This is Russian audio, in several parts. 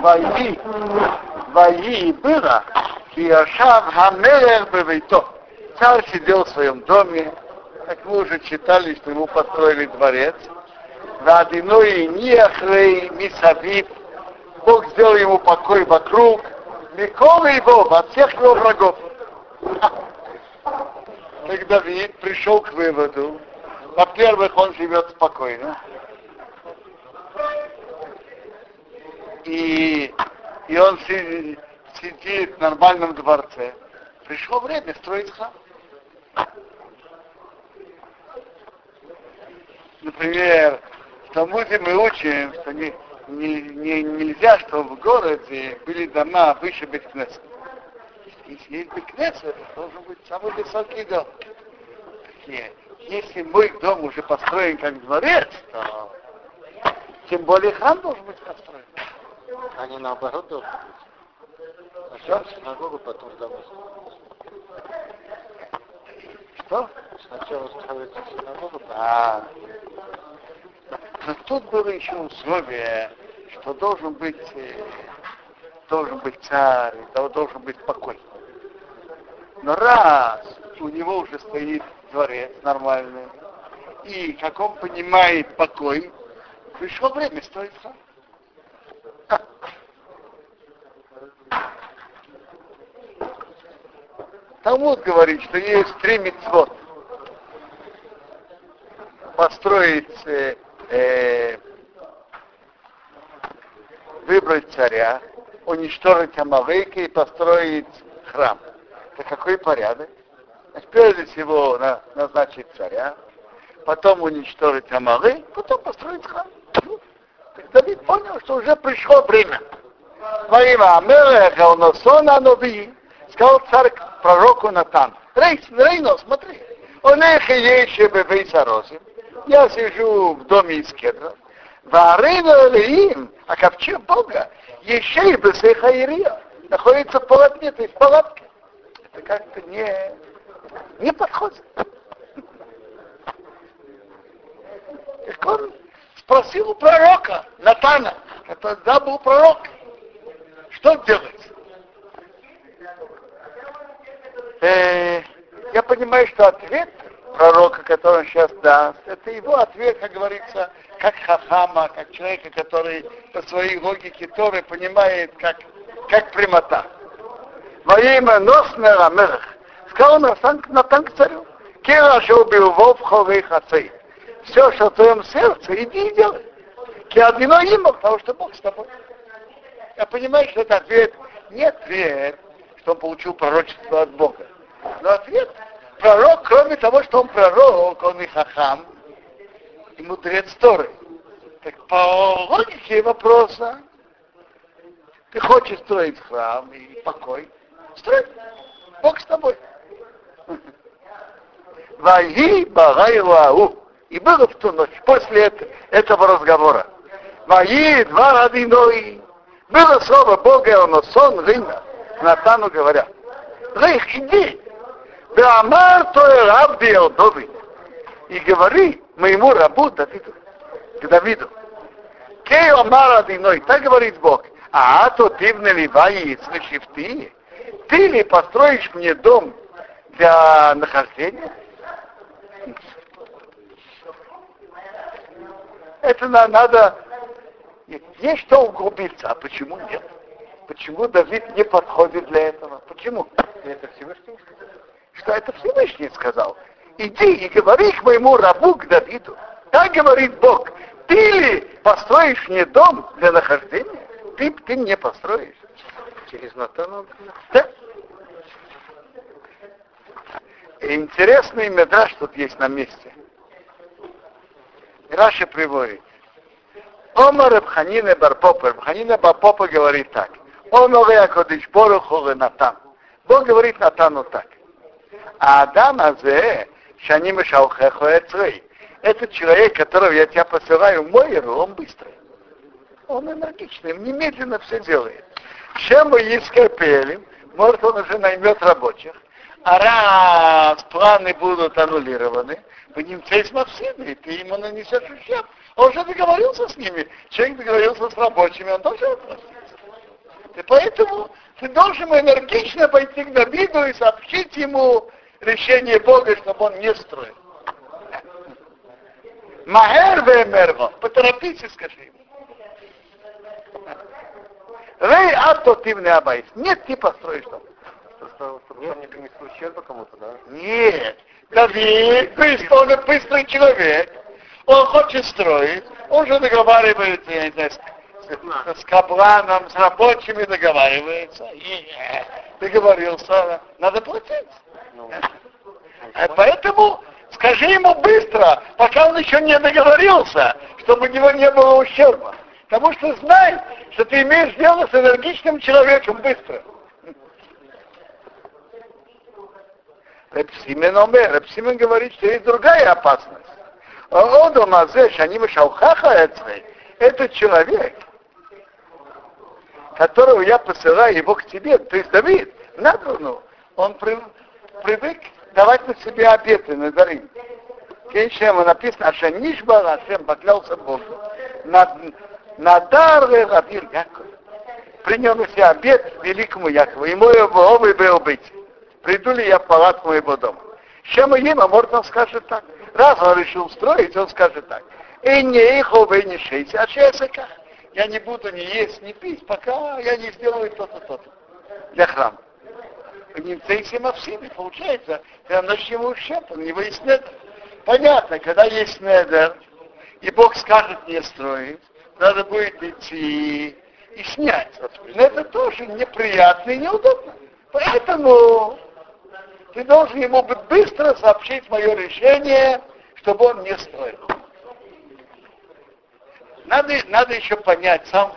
Ваи, Ваи было, Киошав Хамелех Бевейто. Царь сидел в своем доме, как мы уже читали, что ему построили дворец. Вадиной Ниахрей Мисавив. Бог сделал ему покой вокруг. Микола его от всех его врагов. Так Давид пришел к выводу, во-первых, он живет спокойно. И, и он сидит, сидит в нормальном дворце. Пришло время строить храм. Например, в Талмуде мы учим, что не, не, не, нельзя, чтобы в городе были дома выше Бекнеса. Если есть Бекнеса, это должен быть самый высокий дом. Нет. Если мой дом уже построен как дворец, то тем более храм должен быть построен. Не наоборот должен быть. Сначала синагогу, потом дом. Что? Сначала строится синагога, А. Но тут было еще условие, что должен быть, э, должен быть царь, должен быть покой. Но раз у него уже стоит дворец нормальный, и как он понимает покой, пришло время строить храм. Талмуд говорит, что есть три мецвод. Построить, э, э, выбрать царя, уничтожить Амалыка и построить храм. Это какой порядок? Значит, прежде всего на, назначить царя, потом уничтожить Амалы, потом построить храм. Ну, так Давид понял, что уже пришло время. Во имя Амелеха, он Нови, сказал царь пророку Натан, Рейс, Рейно, смотри, он их еще бебейсаросим, я сижу в доме из кедров, Варейно им, а ковчег Бога, еще и Бесейхаирия, находится в полотне, то есть в палатке. Это как-то не, не подходит. Спросил у пророка Натана, это да был пророк, что делать? Э, я понимаю, что ответ пророка, который он сейчас даст, это его ответ, как говорится, как хахама, как человека, который по своей логике Торы понимает, как, как прямота. Во имя Носнера Мелех сказал Натан, к царю, Кира убил вов ховей хацей. Все, что в твоем сердце, иди и делай. Ки одно имя, потому что Бог с тобой. Я понимаю, что это ответ не ответ, что он получил пророчество от Бога. Но ответ, пророк, кроме того, что он пророк, он и хахам, и мудрец Торы. Так по логике вопроса, ты хочешь строить храм и покой, строй. Бог с тобой. Ваги Багайлау. И было в ту ночь, после этого разговора. Ваги два родиной. Было слово Бога, и оно сон, Рина. Натану говорят, Рейх, иди. Беамар то раб Давид. И говори моему рабу Давиду, к Давиду. Кей омар одиной, так говорит Бог. А то ты в наливай шифты, ты ли построишь мне дом для нахождения? Это надо... Есть что углубиться, а почему нет? Почему Давид не подходит для этого? Почему? Это Всевышний Что это Всевышний сказал? Иди и говори к моему рабу, к Давиду. Так говорит Бог. Ты ли построишь мне дом для нахождения? Ты, ты мне построишь. Через Натана? Да. Интересный медраж тут есть на месте. Раша приводит. Омар Рабханина Барпопа. Рабханина Барпопа говорит так. Омар Якодиш Боруху Натан. Бог говорит Натану так. А Адам Азе, Шаним Шалхеху Эцрей. Этот человек, которого я тебя посылаю, мой он быстрый. Он энергичный, немедленно все делает. Чем мы ископели, может он уже наймет рабочих. А раз планы будут аннулированы, вы не с Максимой, ты ему нанесешь ущерб. Он уже договорился с ними. Человек договорился с рабочими, он тоже отплатит. И поэтому ты должен энергично пойти к Давиду и сообщить ему решение Бога, чтобы он не строил. Махер вемерво. Поторопись и скажи ему. Ты мне абайс. Нет, ты построишь дом. Чтобы он не принесли ущерба кому-то, да? Нет. Давид, быстро, он быстрый человек. Он хочет строить. Он же договаривается, с, с капланом, с рабочими договаривается. И э, договорился, надо платить. Ну, а поэтому скажи ему быстро, пока он еще не договорился, чтобы у него не было ущерба. Потому что знай, что ты имеешь дело с энергичным человеком быстро. Репсимен омер. Репсимен говорит, что есть другая опасность. Одо мазеш, они мешалхаха этот человек, которого я посылаю его к тебе, то есть Давид, Натану, он привык давать на себе обеты на дары. Кейшема написано, что Нишба Лашем поклялся Богу. На дар Рабир Яков. Принял на себя обет великому Якову. Ему его был быть. Приду ли я в палатку моего дома? Чем им, а может он скажет так. Раз он решил строить, он скажет так. И не их и не шесть, а шесека. Я не буду ни есть, ни пить, пока я не сделаю то-то, то-то. Для храма нецейси мавсими. Получается, когда ночью ущерб, у него есть недер. Понятно, когда есть недер, и Бог скажет не строить, надо будет идти и снять. Но это тоже неприятно и неудобно. Поэтому ты должен ему быстро сообщить мое решение, чтобы он не строил. Надо, надо еще понять сам,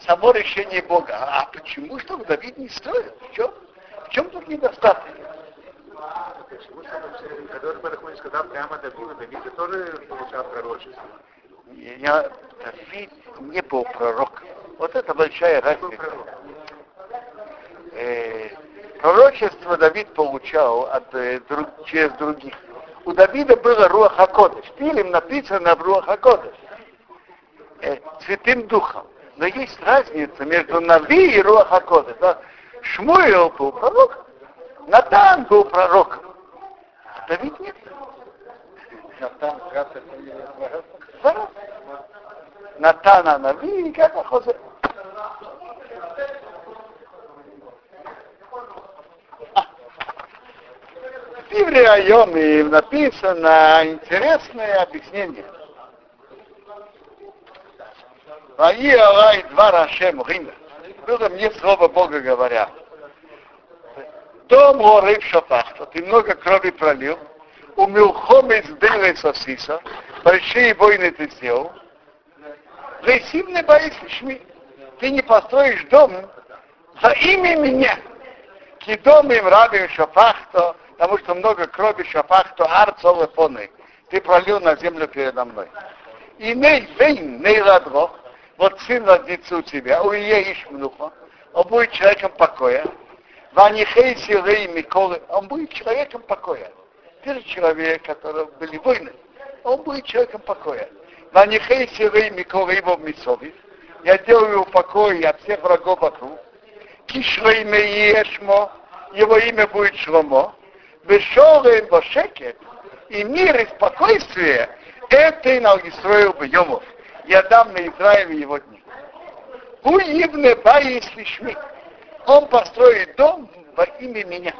само решение Бога. А почему, чтобы Давид не строил? В чем? В чем тут недостаток? Почему, Барахмон сказал прямо Давиду, Давид тоже получал пророчество? Я, Давид не был пророк. Вот это большая разница. Э, пророчество Давид получал от, э, друг, через других. У Давида было Руах Хакодыш. Фильм написано в Руах Хакодыш. Э, святым духом. Но есть разница между Нави и Руах Хакодыш. Да? Шмуил был пророк, Натан был пророк. А Давид нет. Натан. Натана Нави, как Хозе. В Библии Айоме написано интересное объяснение. Ваи Алай два Рашем Рима было мне слово Бога говоря. Дом горы в шапахта, ты много крови пролил, умилхом из дыры сосиса, большие войны ты сделал, не боишься, шми. Ты не построишь дом за имя меня. Кидом им рабим шапахто, потому что много крови шапахто, арцовы поны. Ты пролил на землю передо мной. И не вейн, не ладро, вот сын родится у тебя, у ее Ишмнуха, он будет человеком покоя. Ванихей силы Миколы, он будет человеком покоя. Ты же человек, который были войны, он будет человеком покоя. Ванихей силы Миколы его Мисови, я делаю покой от всех врагов вокруг. Кишлей Меешмо, его имя будет Шломо. Бешорем Бошекет, и мир и спокойствие, это и на Исраил Бьемов я дам на Израиле его дни. Уивне баи слишми. Он построит дом во имя меня.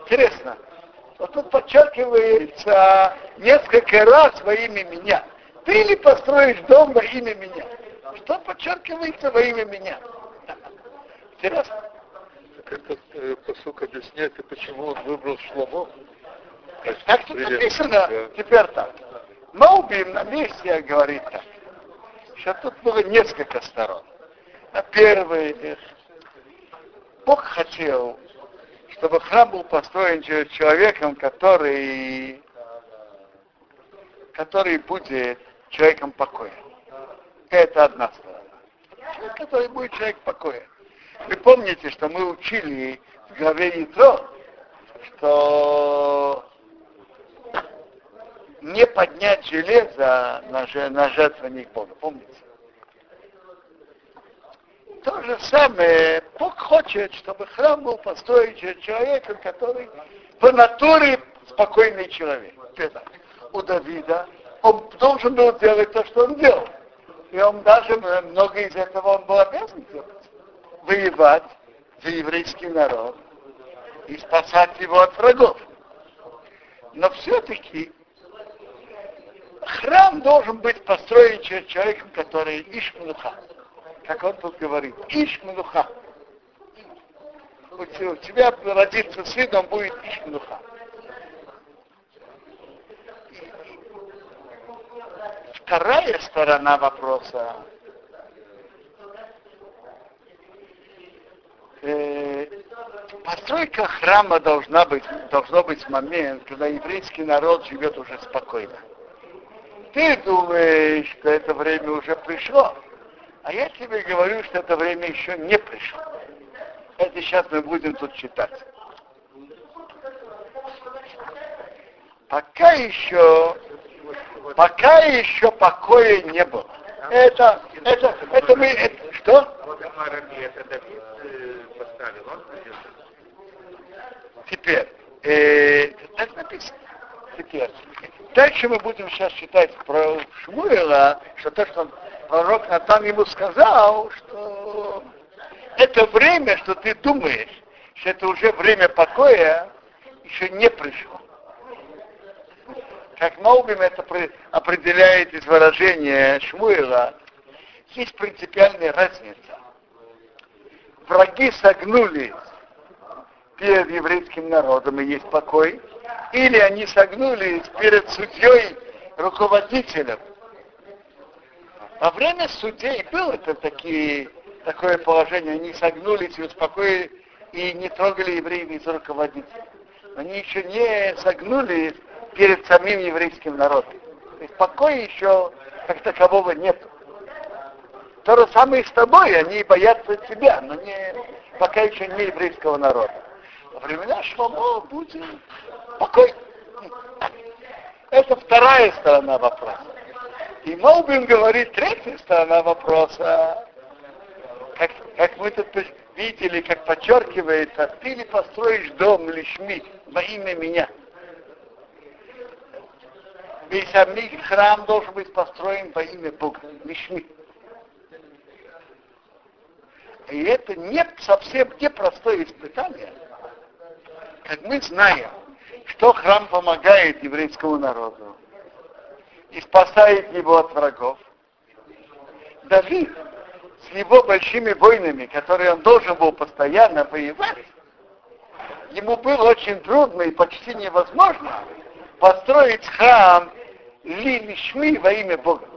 Интересно. Вот тут подчеркивается несколько раз во имя меня. Ты ли построишь дом во имя меня? Что подчеркивается во имя меня? Интересно. Этот э, посук объясняет, почему он выбрал Шломо. Так тут написано, да. теперь так. Маубим на месте говорит так что тут было несколько сторон. А первый, Бог хотел, чтобы храм был построен человеком, который, который будет человеком покоя. Это одна сторона. Человек, который будет человек покоя. Вы помните, что мы учили в главе Ятро, что не поднять железо на, на жертвенник Бога. Помните? То же самое, Бог хочет, чтобы храм был построен человеком, который по натуре спокойный человек. У Давида он должен был делать то, что он делал. И он даже много из этого он был обязан делать. Воевать за еврейский народ и спасать его от врагов. Но все-таки храм должен быть построен человеком, который Ишмануха. Как он тут говорит, Ишмануха. У тебя родится сын, он будет Ишмануха. Вторая сторона вопроса э, постройка храма должна быть, должно быть момент, когда еврейский народ живет уже спокойно. Ты думаешь, что это время уже пришло, а я тебе говорю, что это время еще не пришло. Это сейчас мы будем тут читать. Пока еще Пока еще покоя не было. Это, это, это мы, это, что? Теперь, э, так написано. Теперь, дальше мы будем сейчас читать про Шмуэла, что то, что пророк Натан ему сказал, что это время, что ты думаешь, что это уже время покоя, еще не пришло как Молбим это определяет из выражения Шмуэла, есть принципиальная разница. Враги согнулись перед еврейским народом и есть покой, или они согнулись перед судьей, руководителем. Во время судей было это такие, такое положение, они согнулись и успокоили, и не трогали евреев из руководителя. Они еще не согнулись перед самим еврейским народом. То есть покоя еще как такового нет. То же самое и с тобой, они боятся тебя, но не, пока еще не еврейского народа. Во времена Шломо будет покой. Это вторая сторона вопроса. И Молбин говорит, третья сторона вопроса, как, как мы тут видели, как подчеркивается, ты не построишь дом лишми во имя меня. Весь самих храм должен быть построен во имя Бога, Мишми. И это не совсем непростое испытание. Как мы знаем, что храм помогает еврейскому народу и спасает его от врагов. Давид с его большими войнами, которые он должен был постоянно воевать, ему было очень трудно и почти невозможно построить храм ли лишми во имя Бога.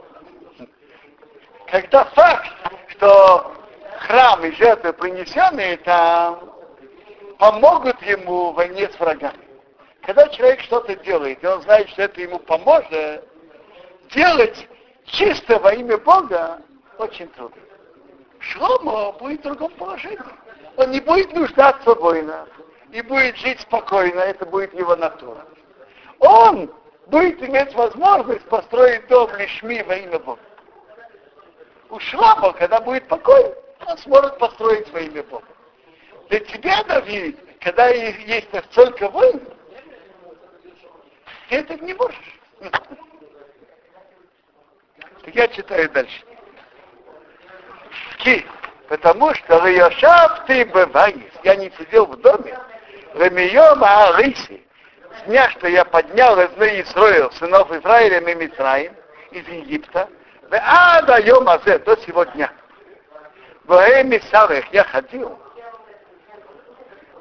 Когда факт, что храм и жертвы, принесенные там, помогут ему в войне с врагами. Когда человек что-то делает, и он знает, что это ему поможет, делать чисто во имя Бога очень трудно. Шломо будет в другом положении. Он не будет нуждаться в войнах и будет жить спокойно, это будет его натура. Он будет иметь возможность построить дом лишми во имя Бога. У Шлама, когда будет покой, он сможет построить во имя Бога. Для тебя, Давид, когда есть столько войн, ты это не можешь. Я читаю дальше. Ки, потому что Райошав ты бываешь, я не сидел в доме, Ремиома Алиси, с дня, что я поднял из Исраил, сынов Израиля и Митраим, из Египта, в ада Йомазе, до сегодня. В Эми Сарых я ходил,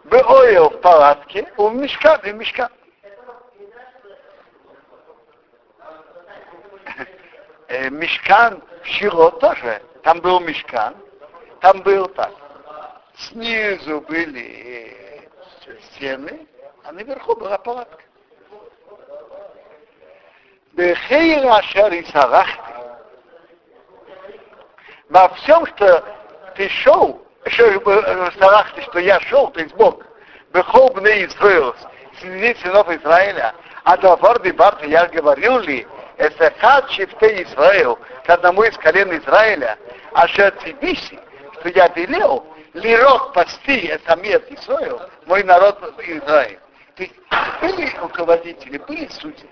в Ойл в палатке, у мешка, в мешка. Мешкан в Шило тоже, там был мешкан, там был так. Снизу были стены, а наверху была палатка. Бехейра шари сарахти. Во всем, что ты шел, что сарахти, что я шел, то есть Бог, Бехол бне Израил, среди сынов Израиля, А Давар Дебарта я говорил ли, Эсехат Шифте Израил, к одному из колен Израиля, а Шацибиси, что я велел, лирот пасти это мир Израил, мой народ Израиль. Есть были руководители, были судьи.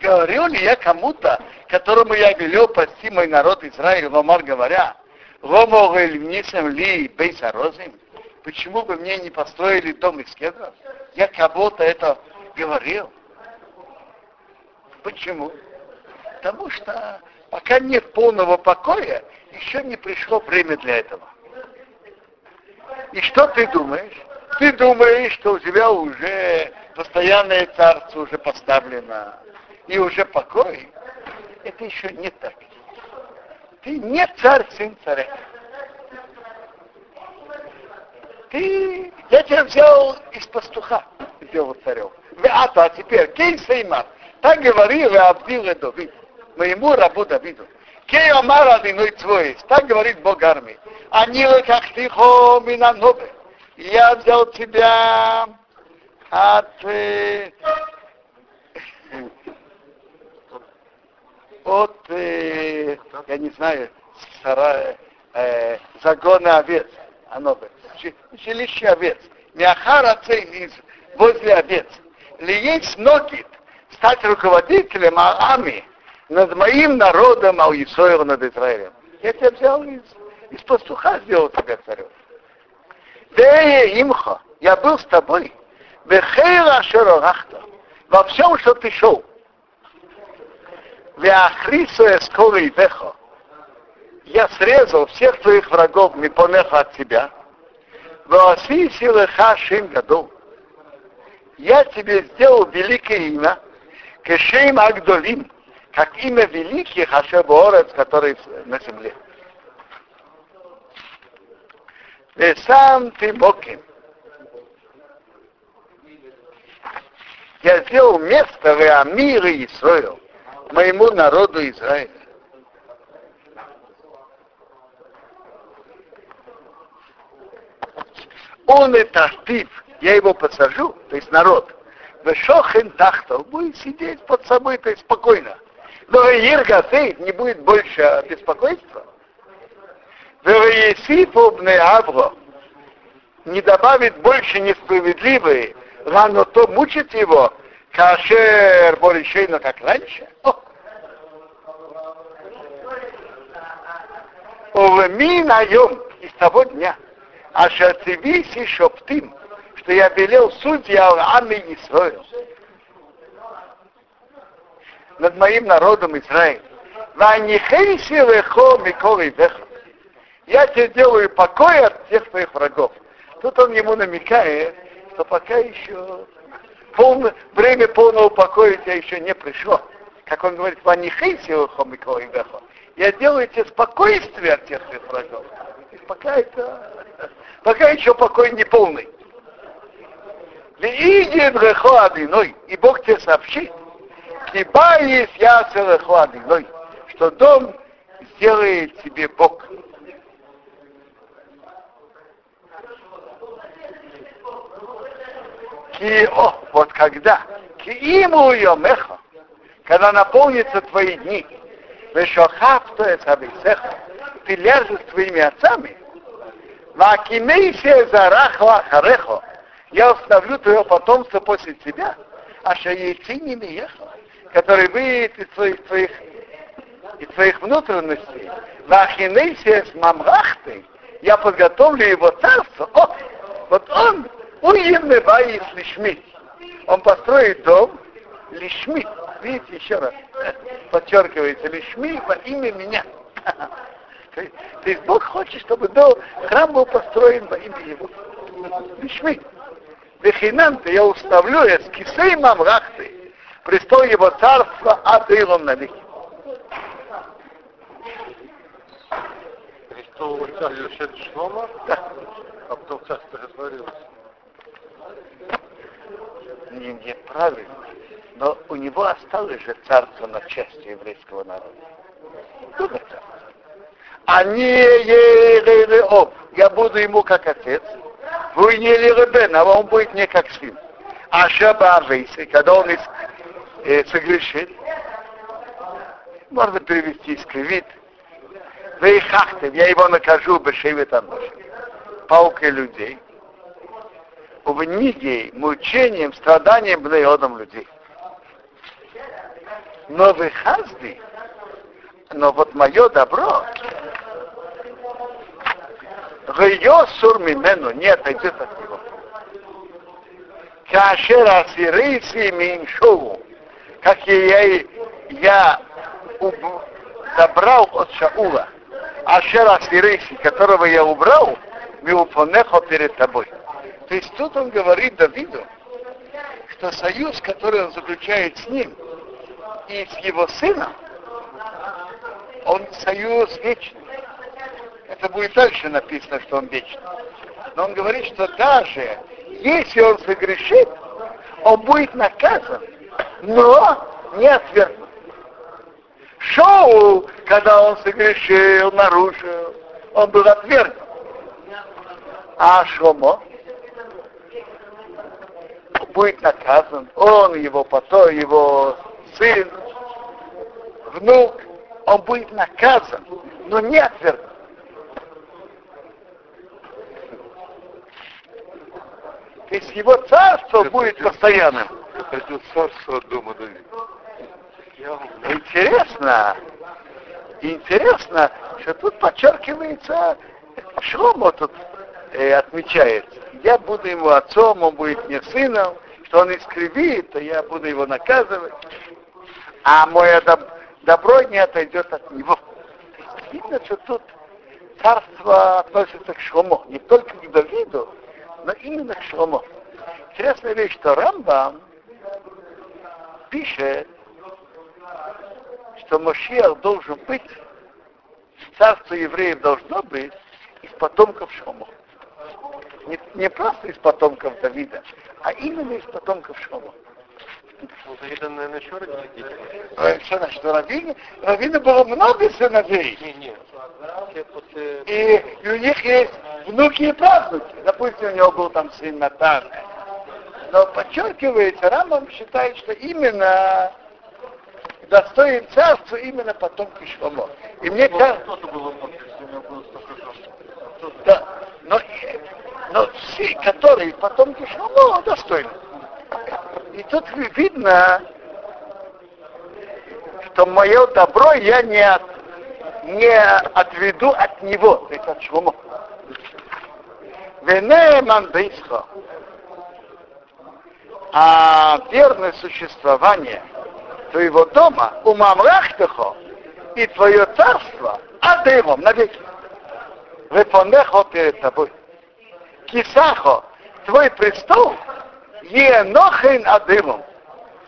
Говорил ли я кому-то, которому я велел пасти мой народ Израиль, Ломар говоря, Ломогель внисем ли бейсарозим? Почему бы мне не построили дом из кедров? Я кого-то это говорил. Почему? Потому что пока нет полного покоя, еще не пришло время для этого. И что ты думаешь? Ты думаешь, что у тебя уже постоянное царство уже поставлено, и уже покой. Это еще не так. Ты не царь, сын царя. Ты, я тебя взял из пастуха, сделал царем. А то, а теперь, кей сеймат. Так говорил Абдил Давид, моему рабу Давиду. Кей омар адиной твой, так говорит Бог армии. Они как тихо минанове. Я взял тебя от э, от, э, я не знаю, сарая, э, загона овец, оно бы, жилище овец. Мяхара цейниз возле овец. Ли есть ноги стать руководителем Ами над моим народом, а у Исоева над Израилем. Я тебя взял из, из пастуха, сделал тебя царем. Дея имха, я был с тобой. Бехейра шерорахта. Во всем, что ты шел. Веахрису эскола и вехо. Я срезал всех твоих врагов мипонеха от тебя. Веоси силы хашим году. Я тебе сделал великое имя, Кешейм Агдолим, как имя великих Ашеборец, который на земле. И сам ты Боким. Я сделал место в Амире Исраил, моему народу Израиля. Он это тип, я его посажу, то есть народ, Вешохен тахтов будет сидеть под собой, то есть спокойно. Но Иргасейт не будет больше беспокойства. Вероесифобный Авро не добавит больше несправедливые, рано то мучит его, кашер более как раньше. Овеми наем из того дня, а шацивиси шоптим, что я велел судья Ами Исраил над моим народом Израиль. Я тебе делаю покой от всех твоих врагов. Тут он ему намекает, что пока еще полное, время полного покоя у тебя еще не пришло. Как он говорит, я делаю тебе спокойствие от всех твоих врагов. Пока это, пока еще покой не полный. Лиидин рехо адиной, и Бог тебе сообщит, Киба есть ясер рехо адиной, что дом сделает тебе Бог. Ки, о, вот когда, ки иму меха, когда наполнится твои дни, вешохавто это ты ляжешь с твоими отцами, вакимейся зарахла харехо, я установлю твое потомство после тебя, а шаейцини не ехал, который выйдет из своих, твоих, из своих внутренностей, вахинейся с мамрахтой, я подготовлю его царство. О, вот он, уемный баис лишми. Он построит дом лишми. Видите, еще раз подчеркивается, лишми во имя меня. То есть Бог хочет, чтобы дом, храм был построен во имя его. Лишми. Вехинанты я уставлю с кисей мамрахты, престол его царства от на веки. Престол царства Шлома? Да. А потом царство разворилось. Не, не правильно. Но у него осталось же царство на части еврейского народа. Другое царство. А не я буду ему как отец, вы не Ребен, а он будет не как сын. А Шаба Авейсы, когда он э, согрешит, можно перевести искривит, Вейхахтев, я его накажу бешевит паукой людей, в ниге мучением, страданием бнеодом людей. Но вы хазди, но вот мое добро, Гайо сур мимену не отойдет от него. Кашер асирейси миншову, как я, я забрал от Шаула, Ашер асирейси, которого я убрал, миупонехо перед тобой. То есть тут он говорит Давиду, что союз, который он заключает с ним и с его сыном, он союз вечный. Это будет дальше написано, что он вечный. Но он говорит, что даже если он согрешит, он будет наказан, но не отвергнут. Шоу, когда он согрешил, нарушил, он был отвергнут. А Шомо будет наказан, он, его потом, его сын, внук, он будет наказан, но не отвергнут. То есть его царство это будет постоянным. Это царство дома Давида. Интересно, интересно, что тут подчеркивается, Шломо тут э, отмечается. Я буду ему отцом, он будет мне сыном, что он искривит, то я буду его наказывать. А мое доб- добро не отойдет от него. Видно, что тут царство относится к Шломо, не только к Давиду, но именно к Шломо. Интересная вещь, что Рамбам пишет, что Мошиах должен быть, царство евреев должно быть из потомков Шломо. Не, не просто из потомков Давида, а именно из потомков Шломо. У Давида, наверное, еще родились дети. Э, Что значит, у Равина? Равина было много сыновей. Не. И, и у них есть внуки и правнуки. Допустим, у него был там сын Натан. Но подчеркивается, Рамбам считает, что именно достоин царства именно потомки Шломо. И мне кажется, да, но, но все, которые потомки Шломо, достойны. И тут видно, что мое добро я не, от, не отведу от него, то есть от Шломо. Вене мандейсхо. А верное существование твоего дома, умамрахтехо, и твое царство, адымом навеки. Вепонехо перед тобой. Кисахо, твой престол, енохин адымом,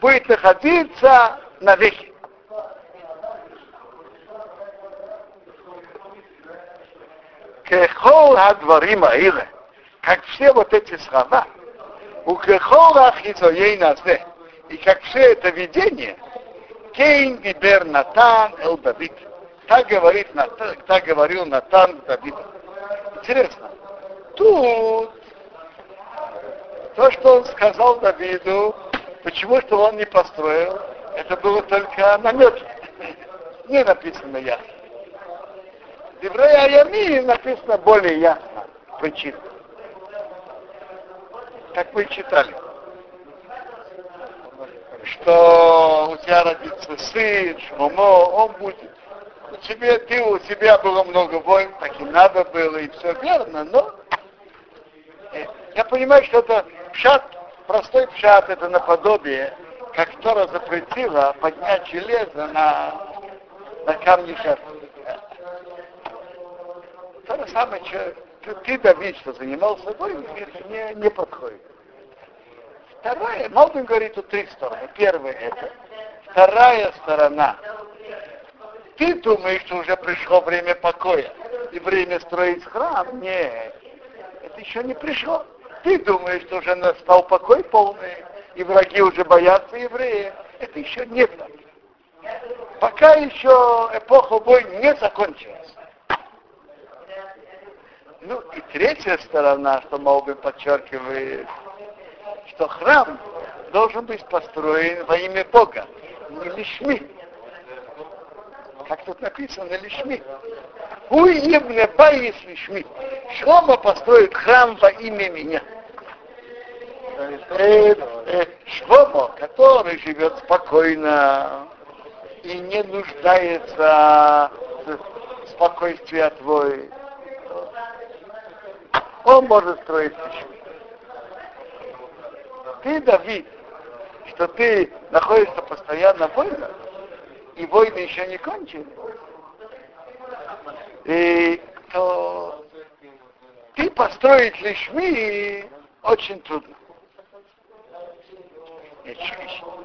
будет находиться навеки. Кехол адварим аиле, как все вот эти слова, у кехола хизоейназе, и как все это видение, Кейн Гибер Натан Эл Давид. Так говорит Натан, так говорил Натан Давиду. Интересно. Тут то, что он сказал Давиду, почему что он не построил, это было только намек. Не написано ясно. В Еврея Аями написано более ясно причина. Как мы читали что у тебя родится сын, Шмомо, он будет. У тебя, ты, у тебя было много войн, так и надо было, и все верно, но э, я понимаю, что это пшат, простой пшат, это наподобие, как Тора запретила поднять железо на, на камни жертвы. То же самое, что ты, ты Давид, что занимался войной, это не, не подходит. Вторая, Малбин говорит тут три стороны. Первая это. Вторая сторона. Ты думаешь, что уже пришло время покоя и время строить храм? Нет. Это еще не пришло. Ты думаешь, что уже настал покой полный, и враги уже боятся евреев? Это еще не так. Пока еще эпоха войн не закончилась. Ну и третья сторона, что Малбин подчеркивает, что храм должен быть построен во имя Бога, не лишми. Как тут написано, лишми. Уебне баис лишми. Шлома построит храм во имя меня. Э, э, Шлома, который живет спокойно и не нуждается в спокойствии твой, он может строить лишми. Ты, Давид, что ты находишься постоянно в войнах, и войны еще не кончились, и, то ты построить лишми очень трудно.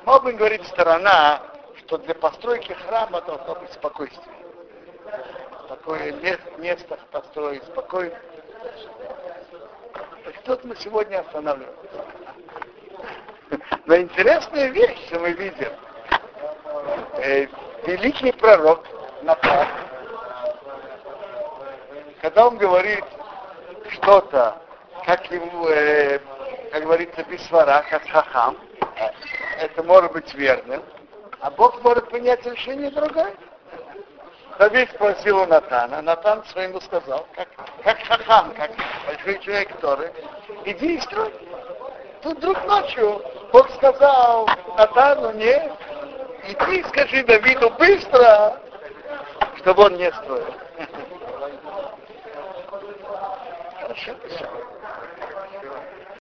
Мог говорить сторона, что для постройки храма должно быть спокойствие. Такое место построить спокойно. Так тут мы сегодня останавливаемся. Но интересная вещь, что мы видим. Э, великий пророк Натан, когда он говорит что-то, как ему, э, как говорится, бисвара, как хахам, э, это может быть верным, а Бог может принять решение другое. Давид спросил у Натана, Натан своему сказал, как, как хахам, как большой человек, который, иди и строй. Тут вдруг ночью Бог сказал Натану, нет, иди скажи Давиду быстро, чтобы он не строил. Хорошо.